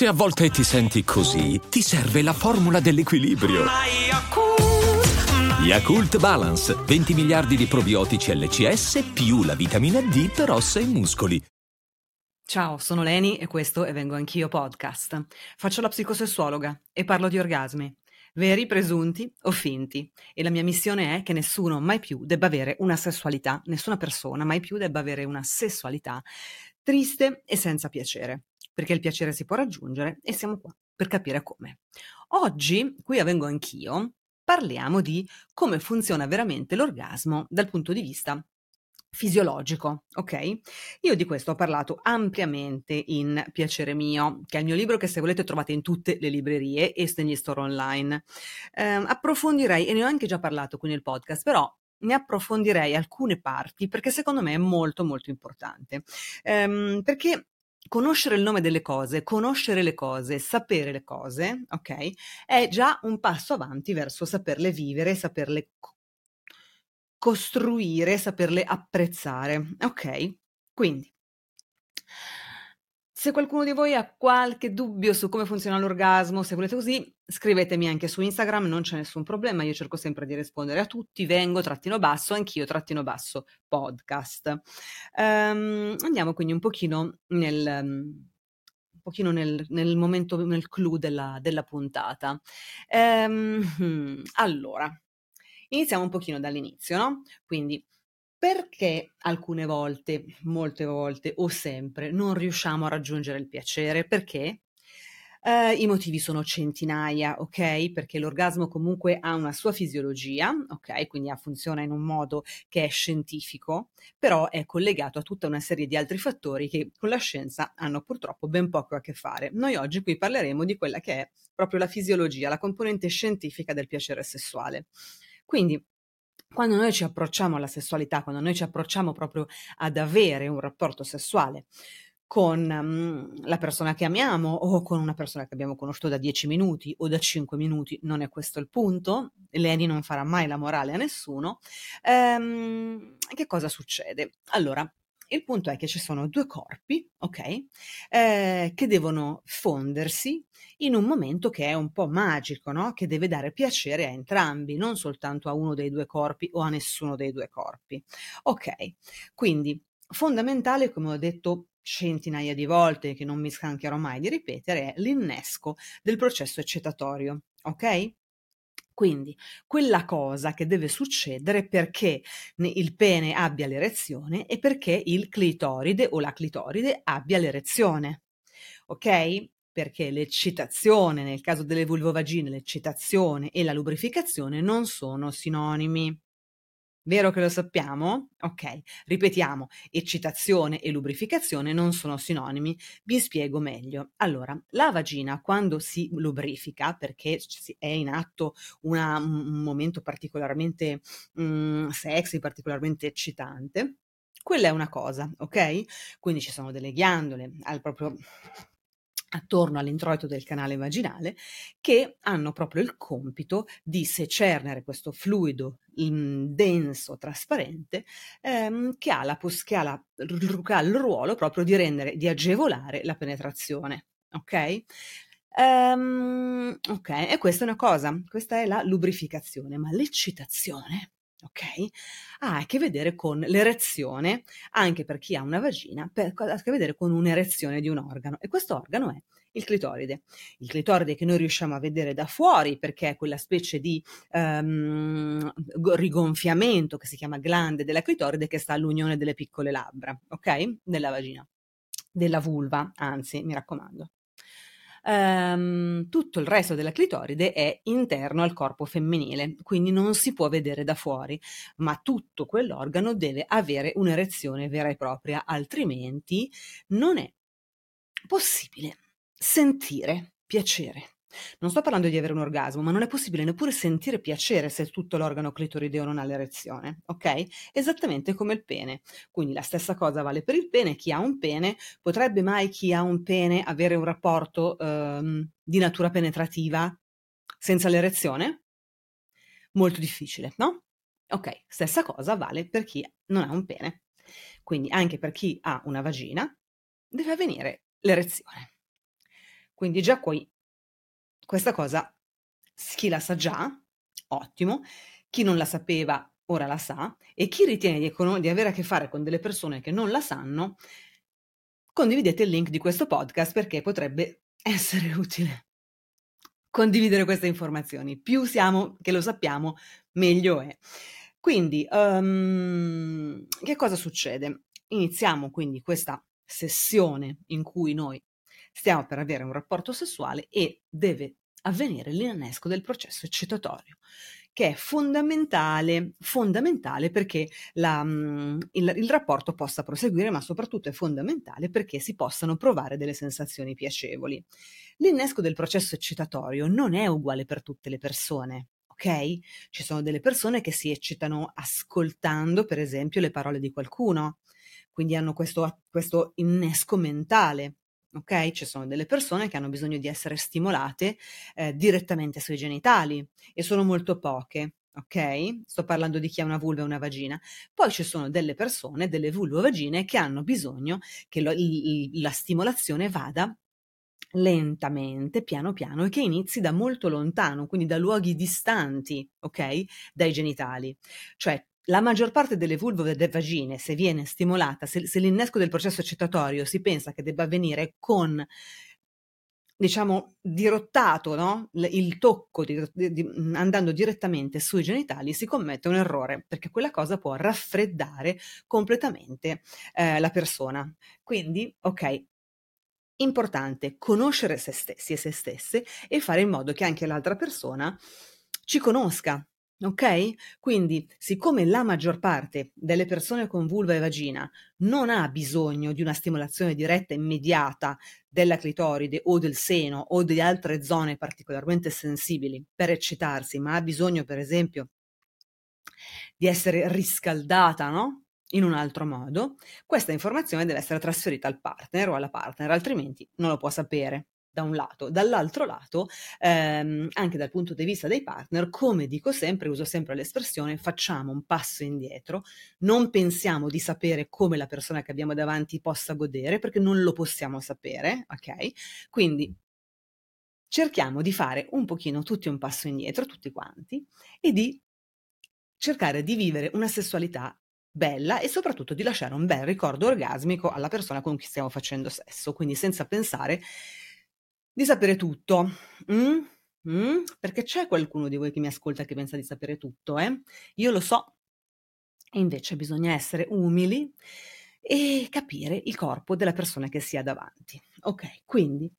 Se a volte ti senti così, ti serve la formula dell'equilibrio. Yakult Balance, 20 miliardi di probiotici LCS più la vitamina D per ossa e muscoli. Ciao, sono Leni e questo è Vengo Anch'io Podcast. Faccio la psicosessuologa e parlo di orgasmi, veri, presunti o finti. E la mia missione è che nessuno mai più debba avere una sessualità, nessuna persona mai più debba avere una sessualità triste e senza piacere, perché il piacere si può raggiungere e siamo qua per capire come. Oggi, qui a Vengo Anch'io, parliamo di come funziona veramente l'orgasmo dal punto di vista fisiologico, ok? Io di questo ho parlato ampiamente in Piacere mio, che è il mio libro che se volete trovate in tutte le librerie e negli store online. Eh, approfondirei, e ne ho anche già parlato qui nel podcast, però ne approfondirei alcune parti perché secondo me è molto molto importante. Eh, perché conoscere il nome delle cose, conoscere le cose, sapere le cose, ok? È già un passo avanti verso saperle vivere, saperle costruire, saperle apprezzare. Ok? Quindi, se qualcuno di voi ha qualche dubbio su come funziona l'orgasmo, se volete così, scrivetemi anche su Instagram, non c'è nessun problema, io cerco sempre di rispondere a tutti, vengo trattino basso, anch'io trattino basso podcast. Um, andiamo quindi un pochino nel... Um, un pochino nel, nel, momento, nel clou della, della puntata. Um, allora, Iniziamo un pochino dall'inizio, no? Quindi perché alcune volte, molte volte o sempre non riusciamo a raggiungere il piacere? Perché? Uh, I motivi sono centinaia, ok? Perché l'orgasmo comunque ha una sua fisiologia, ok? Quindi funziona in un modo che è scientifico, però è collegato a tutta una serie di altri fattori che con la scienza hanno purtroppo ben poco a che fare. Noi oggi qui parleremo di quella che è proprio la fisiologia, la componente scientifica del piacere sessuale. Quindi quando noi ci approcciamo alla sessualità, quando noi ci approcciamo proprio ad avere un rapporto sessuale con um, la persona che amiamo o con una persona che abbiamo conosciuto da 10 minuti o da 5 minuti, non è questo il punto, Leni non farà mai la morale a nessuno, ehm, che cosa succede? Allora, il punto è che ci sono due corpi, ok, eh, che devono fondersi in un momento che è un po' magico, no? Che deve dare piacere a entrambi, non soltanto a uno dei due corpi o a nessuno dei due corpi. Ok, quindi fondamentale, come ho detto centinaia di volte, che non mi scancherò mai di ripetere, è l'innesco del processo eccitatorio, ok? Quindi quella cosa che deve succedere perché il pene abbia l'erezione e perché il clitoride o la clitoride abbia l'erezione. Ok? Perché l'eccitazione, nel caso delle vulvovagine, l'eccitazione e la lubrificazione non sono sinonimi. Vero che lo sappiamo? Ok, ripetiamo, eccitazione e lubrificazione non sono sinonimi, vi spiego meglio. Allora, la vagina quando si lubrifica, perché è in atto una, un momento particolarmente um, sexy, particolarmente eccitante, quella è una cosa, ok? Quindi ci sono delle ghiandole al proprio attorno all'introito del canale vaginale che hanno proprio il compito di secernere questo fluido denso, trasparente, ehm, che, ha la, che, ha la, che ha il ruolo proprio di rendere, di agevolare la penetrazione. Ok? Um, ok, e questa è una cosa, questa è la lubrificazione, ma l'eccitazione ok? Ha a che vedere con l'erezione, anche per chi ha una vagina, per, ha a che vedere con un'erezione di un organo. E questo organo è il clitoride. Il clitoride che noi riusciamo a vedere da fuori perché è quella specie di um, rigonfiamento che si chiama glande della clitoride che sta all'unione delle piccole labbra, ok? Della vagina, della vulva, anzi, mi raccomando ehm, tutto il resto della clitoride è interno al corpo femminile, quindi non si può vedere da fuori, ma tutto quell'organo deve avere un'erezione vera e propria, altrimenti non è possibile sentire piacere. Non sto parlando di avere un orgasmo, ma non è possibile neppure sentire piacere se tutto l'organo clitorideo non ha l'erezione, ok? Esattamente come il pene. Quindi la stessa cosa vale per il pene. Chi ha un pene, potrebbe mai chi ha un pene avere un rapporto ehm, di natura penetrativa senza l'erezione? Molto difficile, no? Ok, stessa cosa vale per chi non ha un pene. Quindi anche per chi ha una vagina deve avvenire l'erezione. Quindi già qui questa cosa chi la sa già, ottimo, chi non la sapeva ora la sa e chi ritiene di, di avere a che fare con delle persone che non la sanno, condividete il link di questo podcast perché potrebbe essere utile condividere queste informazioni. Più siamo che lo sappiamo, meglio è. Quindi, um, che cosa succede? Iniziamo quindi questa sessione in cui noi stiamo per avere un rapporto sessuale e deve avvenire l'innesco del processo eccitatorio che è fondamentale, fondamentale perché la, mm, il, il, rapporto possa proseguire, ma soprattutto è fondamentale perché si possano provare delle sensazioni piacevoli. L'innesco del processo eccitatorio non è uguale per tutte le persone. Ok? Ci sono delle persone che si eccitano ascoltando, per esempio, le parole di qualcuno, quindi hanno questo, questo innesco mentale ok? Ci sono delle persone che hanno bisogno di essere stimolate eh, direttamente sui genitali e sono molto poche. Ok? Sto parlando di chi ha una vulva e una vagina. Poi ci sono delle persone, delle vulvovagine, che hanno bisogno che lo, il, la stimolazione vada lentamente, piano piano, e che inizi da molto lontano, quindi da luoghi distanti, ok? Dai genitali. Cioè la maggior parte delle vulve e vagine, se viene stimolata, se, se l'innesco del processo eccitatorio si pensa che debba avvenire con diciamo, dirottato no? il tocco di, di, di, andando direttamente sui genitali, si commette un errore perché quella cosa può raffreddare completamente eh, la persona. Quindi, ok, importante conoscere se stessi e se stesse e fare in modo che anche l'altra persona ci conosca, Ok? Quindi, siccome la maggior parte delle persone con vulva e vagina non ha bisogno di una stimolazione diretta immediata della clitoride o del seno o di altre zone particolarmente sensibili per eccitarsi, ma ha bisogno, per esempio, di essere riscaldata, no? In un altro modo, questa informazione deve essere trasferita al partner o alla partner, altrimenti non lo può sapere da un lato, dall'altro lato, ehm, anche dal punto di vista dei partner, come dico sempre, uso sempre l'espressione, facciamo un passo indietro, non pensiamo di sapere come la persona che abbiamo davanti possa godere, perché non lo possiamo sapere, ok? Quindi cerchiamo di fare un pochino tutti un passo indietro, tutti quanti, e di cercare di vivere una sessualità bella e soprattutto di lasciare un bel ricordo orgasmico alla persona con cui stiamo facendo sesso, quindi senza pensare di sapere tutto. Mm? Mm? Perché c'è qualcuno di voi che mi ascolta che pensa di sapere tutto, eh? Io lo so. E invece bisogna essere umili e capire il corpo della persona che si ha davanti. Ok, quindi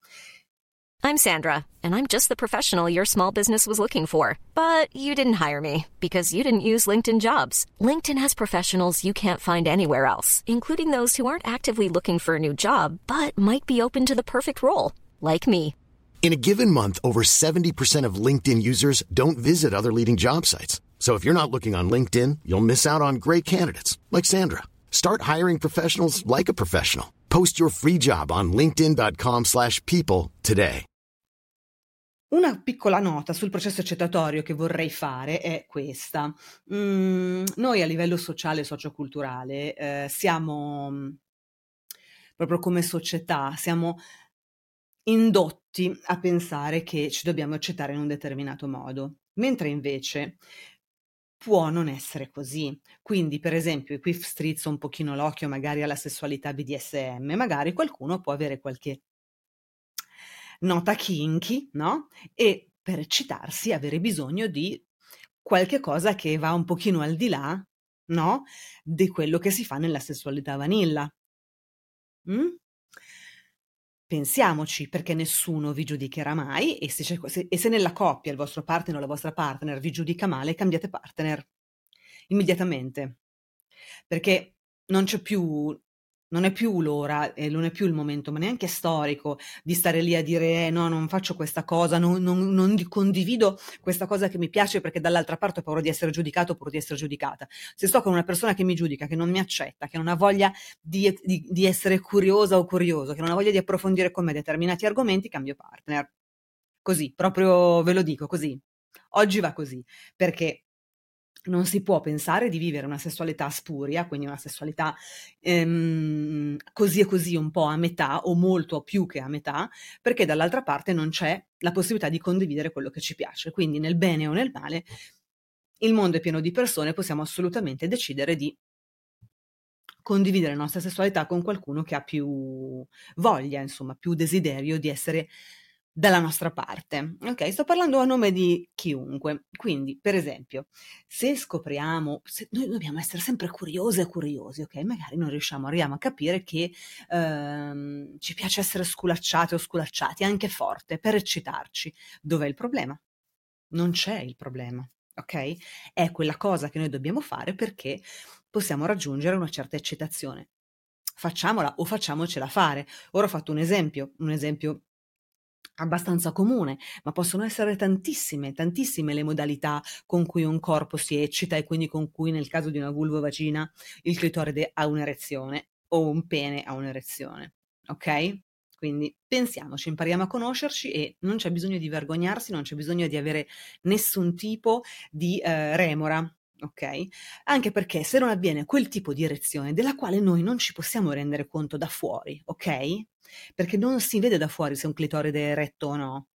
I'm Sandra, and I'm just the professional your small business was looking for. But you didn't hire me because you didn't use LinkedIn jobs. LinkedIn has professionals you can't find anywhere else, including those who aren't actively looking for a new job but might be open to the perfect role like me. In a given month, over 70% of LinkedIn users don't visit other leading job sites. So if you're not looking on LinkedIn, you'll miss out on great candidates like Sandra. Start hiring professionals like a professional. Post your free job on linkedin.com/people today. Una piccola nota sul processo accettatorio che vorrei fare è questa. Mm, noi a livello sociale e socioculturale eh, siamo proprio come società siamo indotti a pensare che ci dobbiamo accettare in un determinato modo, mentre invece può non essere così. Quindi, per esempio, qui strizzo un pochino l'occhio magari alla sessualità BDSM, magari qualcuno può avere qualche nota kinky, no? E per eccitarsi avere bisogno di qualche cosa che va un pochino al di là, no? Di quello che si fa nella sessualità vanilla. Mm? Pensiamoci, perché nessuno vi giudicherà mai e se, se, e se nella coppia il vostro partner o la vostra partner vi giudica male, cambiate partner immediatamente. Perché non c'è più non è più l'ora e non è più il momento, ma neanche storico di stare lì a dire eh, no, non faccio questa cosa, non, non, non, condivido questa cosa che mi piace perché dall'altra parte ho paura di essere giudicato oppure di essere giudicata. Se sto con una persona che mi giudica, che non mi accetta, che non ha voglia di, di, di essere curiosa o curioso, che non ha voglia di approfondire con me determinati argomenti, cambio partner. Così, proprio ve lo dico così. Oggi va così, perché non si può pensare di vivere una sessualità spuria, quindi una sessualità ehm, così e così un po' a metà o molto più che a metà, perché dall'altra parte non c'è la possibilità di condividere quello che ci piace. Quindi nel bene o nel male, il mondo è pieno di persone, possiamo assolutamente decidere di condividere la nostra sessualità con qualcuno che ha più voglia, insomma, più desiderio di essere dalla nostra parte. Ok, sto parlando a nome di chiunque. Quindi, per esempio, se scopriamo, se noi dobbiamo essere sempre curiose e curiosi, ok? Magari non riusciamo, arriviamo a capire che ehm, ci piace essere sculacciati o sculacciati anche forte per eccitarci. Dov'è il problema? Non c'è il problema, ok? È quella cosa che noi dobbiamo fare perché possiamo raggiungere una certa eccitazione. Facciamola o facciamocela fare. Ora ho fatto un esempio, un esempio abbastanza comune, ma possono essere tantissime, tantissime le modalità con cui un corpo si eccita e quindi con cui nel caso di una vulvovagina il clitoride ha un'erezione o un pene ha un'erezione. Ok? Quindi pensiamoci, impariamo a conoscerci e non c'è bisogno di vergognarsi, non c'è bisogno di avere nessun tipo di eh, remora, ok? Anche perché se non avviene quel tipo di erezione della quale noi non ci possiamo rendere conto da fuori, ok? Perché non si vede da fuori se un clitoride è eretto o no.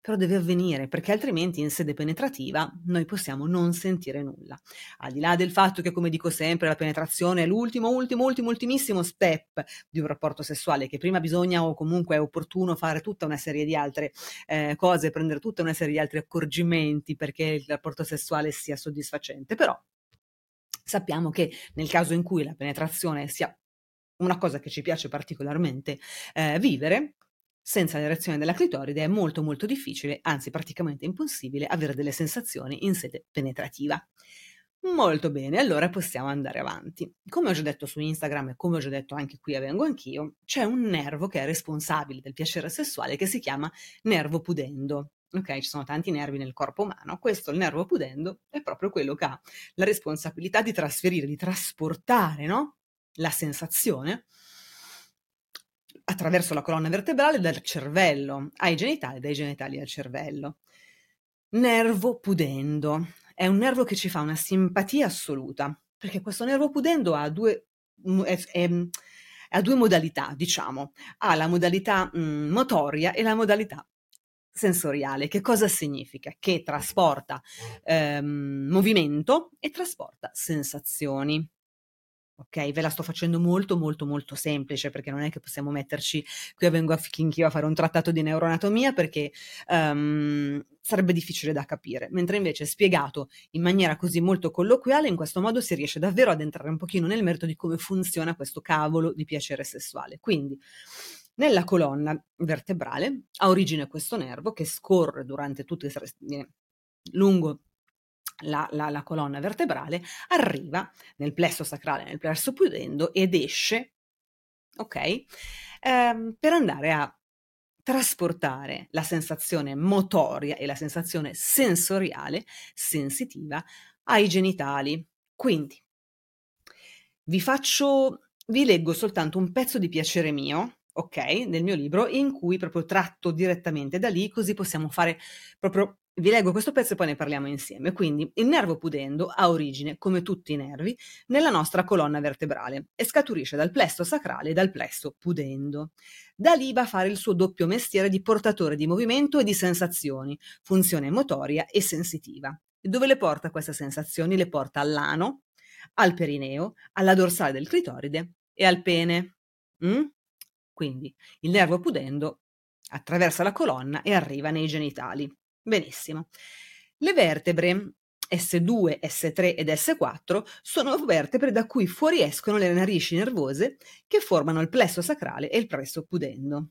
Però deve avvenire, perché altrimenti in sede penetrativa noi possiamo non sentire nulla. Al di là del fatto che, come dico sempre, la penetrazione è l'ultimo, ultimo, ultimo, ultimissimo step di un rapporto sessuale, che prima bisogna o comunque è opportuno fare tutta una serie di altre eh, cose, prendere tutta una serie di altri accorgimenti perché il rapporto sessuale sia soddisfacente. Però sappiamo che nel caso in cui la penetrazione sia una cosa che ci piace particolarmente eh, vivere, senza l'erezione della clitoride è molto molto difficile, anzi praticamente impossibile, avere delle sensazioni in sede penetrativa. Molto bene, allora possiamo andare avanti. Come ho già detto su Instagram e come ho già detto anche qui a Vengo Anch'io, c'è un nervo che è responsabile del piacere sessuale che si chiama nervo pudendo. Ok, ci sono tanti nervi nel corpo umano. Questo, il nervo pudendo, è proprio quello che ha la responsabilità di trasferire, di trasportare, no? la sensazione attraverso la colonna vertebrale dal cervello ai genitali, dai genitali al cervello. Nervo pudendo è un nervo che ci fa una simpatia assoluta, perché questo nervo pudendo ha due, è, è, ha due modalità, diciamo, ha la modalità mh, mm, motoria e la modalità sensoriale. Che cosa significa? Che trasporta ehm, movimento e trasporta sensazioni. Ok, ve la sto facendo molto molto molto semplice perché non è che possiamo metterci qui a vengo anch'io a fare un trattato di neuroanatomia perché um, sarebbe difficile da capire, mentre invece spiegato in maniera così molto colloquiale in questo modo si riesce davvero ad entrare un pochino nel merito di come funziona questo cavolo di piacere sessuale. Quindi nella colonna vertebrale ha origine questo nervo che scorre durante tutto il lungo la, la, la, colonna vertebrale, arriva nel plesso sacrale, nel plesso pudendo ed esce, ok, ehm, per andare a trasportare la sensazione motoria e la sensazione sensoriale, sensitiva, ai genitali. Quindi, vi faccio, vi leggo soltanto un pezzo di piacere mio, ok, nel mio libro, in cui proprio tratto direttamente da lì, così possiamo fare proprio vi leggo questo pezzo e poi ne parliamo insieme. Quindi, il nervo pudendo ha origine, come tutti i nervi, nella nostra colonna vertebrale e scaturisce dal plesso sacrale e dal plesso pudendo. Da lì va a fare il suo doppio mestiere di portatore di movimento e di sensazioni, funzione motoria e sensitiva. E dove le porta queste sensazioni? Le porta all'ano, al perineo, alla dorsale del clitoride e al pene. Mm? Quindi il nervo pudendo attraversa la colonna e arriva nei genitali. Benissimo. Le vertebre S2, S3 ed S4 sono vertebre da cui fuoriescono le narici nervose che formano il plesso sacrale e il plesso pudendo.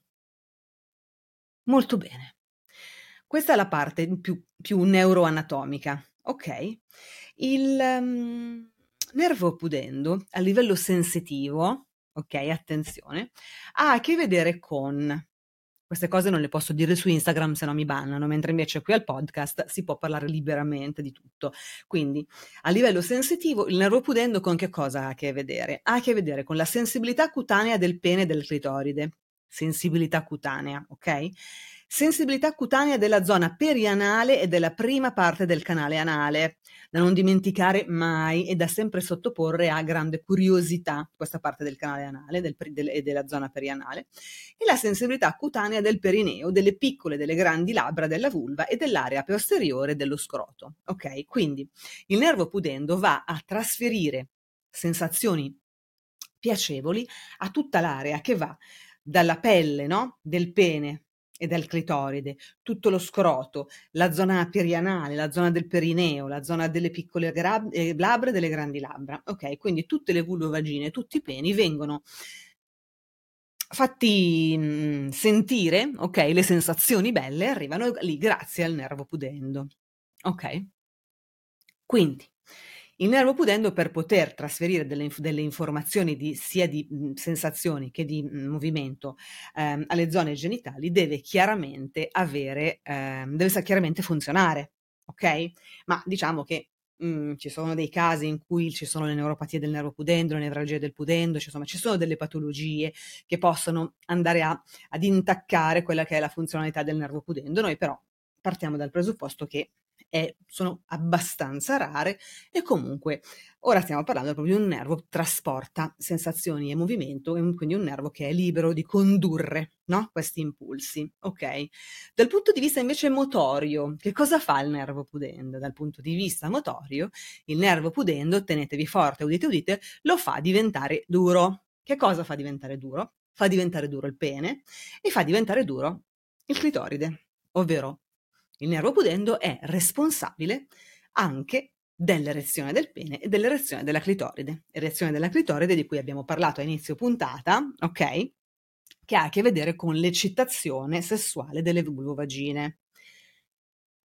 Molto bene. Questa è la parte più, più neuroanatomica, ok? Il um, nervo pudendo a livello sensitivo, ok, attenzione, ha a che vedere con queste cose non le posso dire su Instagram se no mi bannano, mentre invece qui al podcast si può parlare liberamente di tutto. Quindi a livello sensitivo il nervo pudendo con che cosa ha a che vedere? Ha a che vedere con la sensibilità cutanea del pene e del clitoride. sensibilità cutanea, ok? Sensibilità cutanea della zona perianale e della prima parte del canale anale, da non dimenticare mai e da sempre sottoporre a grande curiosità questa parte del canale anale del, del, e della zona perianale, e la sensibilità cutanea del perineo, delle piccole e delle grandi labbra della vulva e dell'area posteriore dello scroto. Ok, quindi il nervo pudendo va a trasferire sensazioni piacevoli a tutta l'area che va dalla pelle no? del pene e dal clitoride, tutto lo scroto, la zona perianale, la zona del perineo, la zona delle piccole gra- eh, labbra e delle grandi labbra. Ok, quindi tutte le vulvovagine, tutti i peni vengono fatti mm, sentire, ok, le sensazioni belle arrivano lì grazie al nervo pudendo. Ok? Quindi il nervo pudendo per poter trasferire delle, delle informazioni di, sia di mh, sensazioni che di mh, movimento ehm, alle zone genitali deve chiaramente avere, ehm, deve chiaramente funzionare, ok? Ma diciamo che mh, ci sono dei casi in cui ci sono le neuropatie del nervo pudendo, le nevralgie del pudendo, ci sono, ci sono delle patologie che possono andare a, ad intaccare quella che è la funzionalità del nervo pudendo. Noi però partiamo dal presupposto che è, sono abbastanza rare e comunque ora stiamo parlando proprio di un nervo che trasporta sensazioni e movimento, quindi un nervo che è libero di condurre no? questi impulsi. Ok? Dal punto di vista invece motorio, che cosa fa il nervo pudendo? Dal punto di vista motorio, il nervo pudendo, tenetevi forte, udite, udite, lo fa diventare duro. Che cosa fa diventare duro? Fa diventare duro il pene e fa diventare duro il clitoride, ovvero il nervo pudendo è responsabile anche dell'erezione del pene e dell'erezione della clitoride. Erezione della clitoride di cui abbiamo parlato a inizio puntata, ok? Che ha a che vedere con l'eccitazione sessuale delle vulvovagine.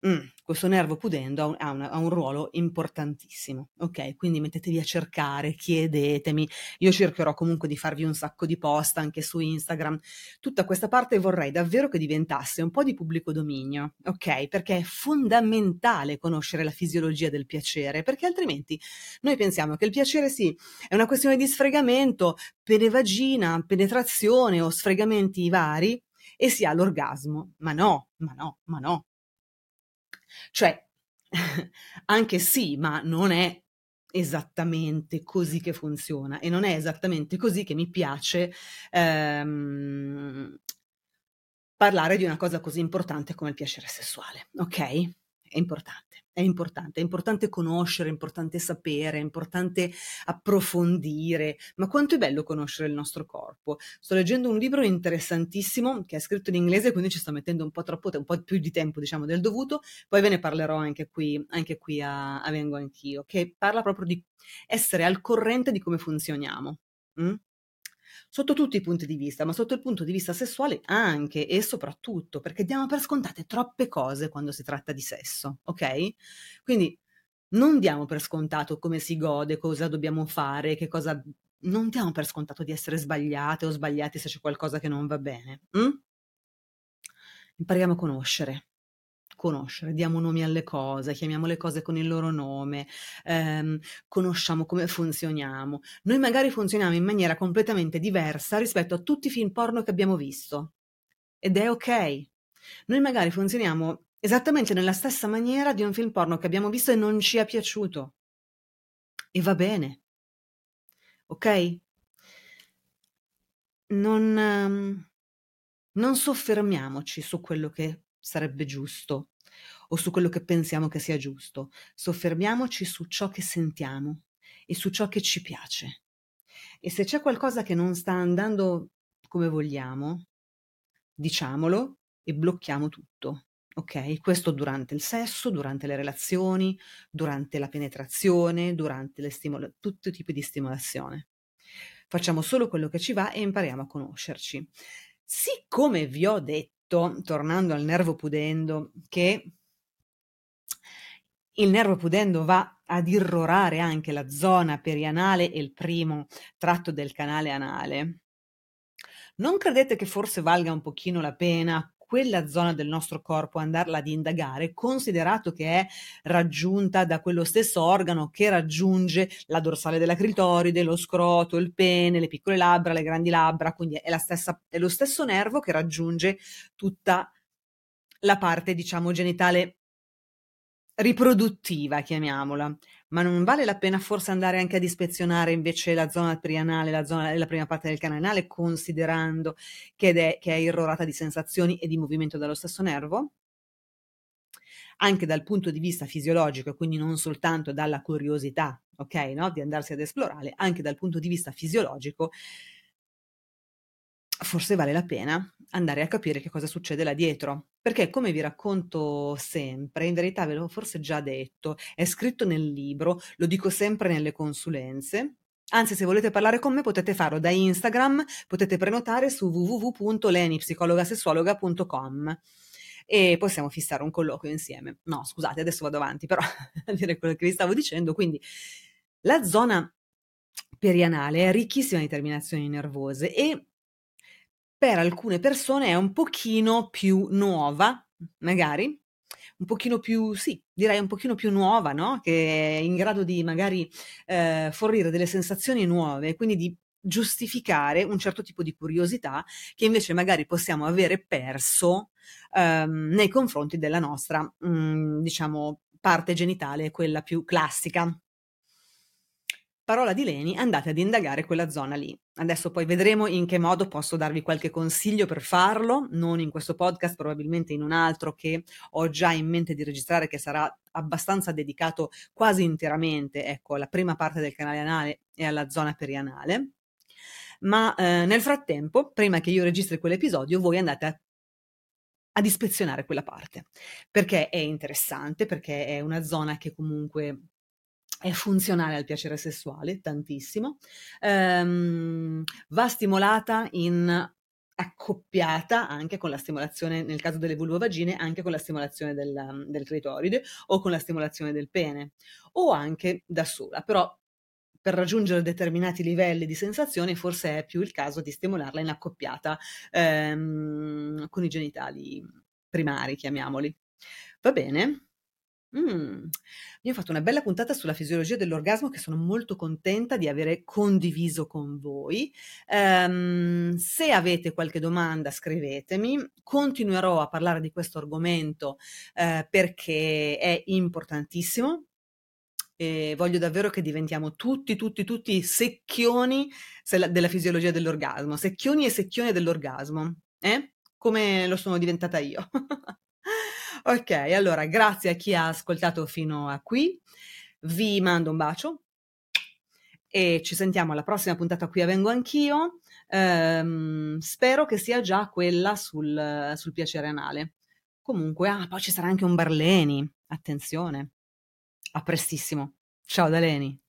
Mm, questo nervo pudendo ha, una, ha, un ruolo importantissimo, ok? Quindi mettetevi a cercare, chiedetemi, io cercherò comunque di farvi un sacco di post anche su Instagram. Tutta questa parte vorrei davvero che diventasse un po' di pubblico dominio, ok? Perché è fondamentale conoscere la fisiologia del piacere, perché altrimenti noi pensiamo che il piacere sì, è una questione di sfregamento, penevagina, penetrazione o sfregamenti vari e si ha l'orgasmo. Ma no, ma no, ma no cioè, anche sì, ma non è esattamente così che funziona e non è esattamente così che mi piace ehm, parlare di una cosa così importante come il piacere sessuale, ok? È importante, è importante, è importante conoscere, è importante sapere, è importante approfondire, ma quanto è bello conoscere il nostro corpo. Sto leggendo un libro interessantissimo che è scritto in inglese, quindi ci sto mettendo un po' troppo, un po' più di tempo, diciamo, del dovuto, poi ve ne parlerò anche qui, anche qui a, a Vengo Anch'io, che parla proprio di essere al corrente di come funzioniamo. Mm? Sotto tutti i punti di vista, ma sotto il punto di vista sessuale anche e soprattutto, perché diamo per scontate troppe cose quando si tratta di sesso, ok? Quindi non diamo per scontato come si gode, cosa dobbiamo fare, che cosa... Non diamo per scontato di essere sbagliate o sbagliati se c'è qualcosa che non va bene. Hm? Impariamo a conoscere, conoscere, diamo nomi alle cose, chiamiamo le cose con il loro nome, ehm, conosciamo come funzioniamo. Noi magari funzioniamo in maniera completamente diversa rispetto a tutti i film porno che abbiamo visto. Ed è ok. Noi magari funzioniamo esattamente nella stessa maniera di un film porno che abbiamo visto e non ci è piaciuto. E va bene. Ok? Non, um, non soffermiamoci su quello che sarebbe giusto o su quello che pensiamo che sia giusto. Soffermiamoci su ciò che sentiamo e su ciò che ci piace. E se c'è qualcosa che non sta andando come vogliamo, diciamolo e blocchiamo tutto. Ok? Questo durante il sesso, durante le relazioni, durante la penetrazione, durante le stimolo- tutti i tipi di stimolazione. Facciamo solo quello che ci va e impariamo a conoscerci. Siccome vi ho detto detto, tornando al nervo pudendo, che il nervo pudendo va ad irrorare anche la zona perianale e il primo tratto del canale anale. Non credete che forse valga un pochino la pena quella zona del nostro corpo, andarla ad indagare, considerato che è raggiunta da quello stesso organo che raggiunge la dorsale della clitoride, lo scroto, il pene, le piccole labbra, le grandi labbra, quindi è, stessa, è lo stesso nervo che raggiunge tutta la parte, diciamo, genitale riproduttiva, chiamiamola. Ma non vale la pena forse andare anche ad ispezionare invece la zona prianale, la, zona, la prima parte del canale, considerando che è, che è irrorata di sensazioni e di movimento dallo stesso nervo? Anche dal punto di vista fisiologico, quindi non soltanto dalla curiosità, ok, no? di andarsi ad esplorare, anche dal punto di vista fisiologico, forse vale la pena andare a capire che cosa succede là dietro. Perché, come vi racconto sempre, in verità ve l'ho forse già detto, è scritto nel libro, lo dico sempre nelle consulenze. Anzi, se volete parlare con me potete farlo da Instagram, potete prenotare su www.lenipsicologasessuologa.com e possiamo fissare un colloquio insieme. No, scusate, adesso vado avanti, però a dire quello che vi stavo dicendo. Quindi, la zona perianale è ricchissima di terminazioni nervose e per alcune persone è un pochino più nuova, magari, un pochino più, sì, direi un pochino più nuova, no? Che è in grado di magari eh, fornire delle sensazioni nuove, quindi di giustificare un certo tipo di curiosità che invece magari possiamo avere perso ehm, nei confronti della nostra, mh, mm, diciamo, parte genitale, quella più classica, parola di Leni, andate ad indagare quella zona lì. Adesso poi vedremo in che modo posso darvi qualche consiglio per farlo, non in questo podcast, probabilmente in un altro che ho già in mente di registrare che sarà abbastanza dedicato quasi interamente, ecco, alla prima parte del canale anale e alla zona perianale. Ma eh, nel frattempo, prima che io registri quell'episodio, voi andate a ad ispezionare quella parte perché è interessante, perché è una zona che comunque è funzionale al piacere sessuale, tantissimo, ehm, va stimolata in accoppiata anche con la stimolazione, nel caso delle vulvovagine, anche con la stimolazione del, del clitoride o con la stimolazione del pene, o anche da sola, però per raggiungere determinati livelli di sensazione forse è più il caso di stimolarla in accoppiata ehm, con i genitali primari, chiamiamoli. Va bene? Mh. Io ho fatto una bella puntata sulla fisiologia dell'orgasmo che sono molto contenta di avere condiviso con voi. Ehm, se avete qualche domanda scrivetemi, continuerò a parlare di questo argomento eh, perché è importantissimo. E voglio davvero che diventiamo tutti, tutti, tutti secchioni della fisiologia dell'orgasmo, secchioni e secchioni dell'orgasmo, eh? come lo sono diventata io. Ok, allora grazie a chi ha ascoltato fino a qui. Vi mando un bacio e ci sentiamo alla prossima puntata qui a Vengo Anch'io. Ehm, spero che sia già quella sul, sul piacere anale. Comunque, ah, poi ci sarà anche un Barleni. Attenzione. A prestissimo. Ciao da Leni.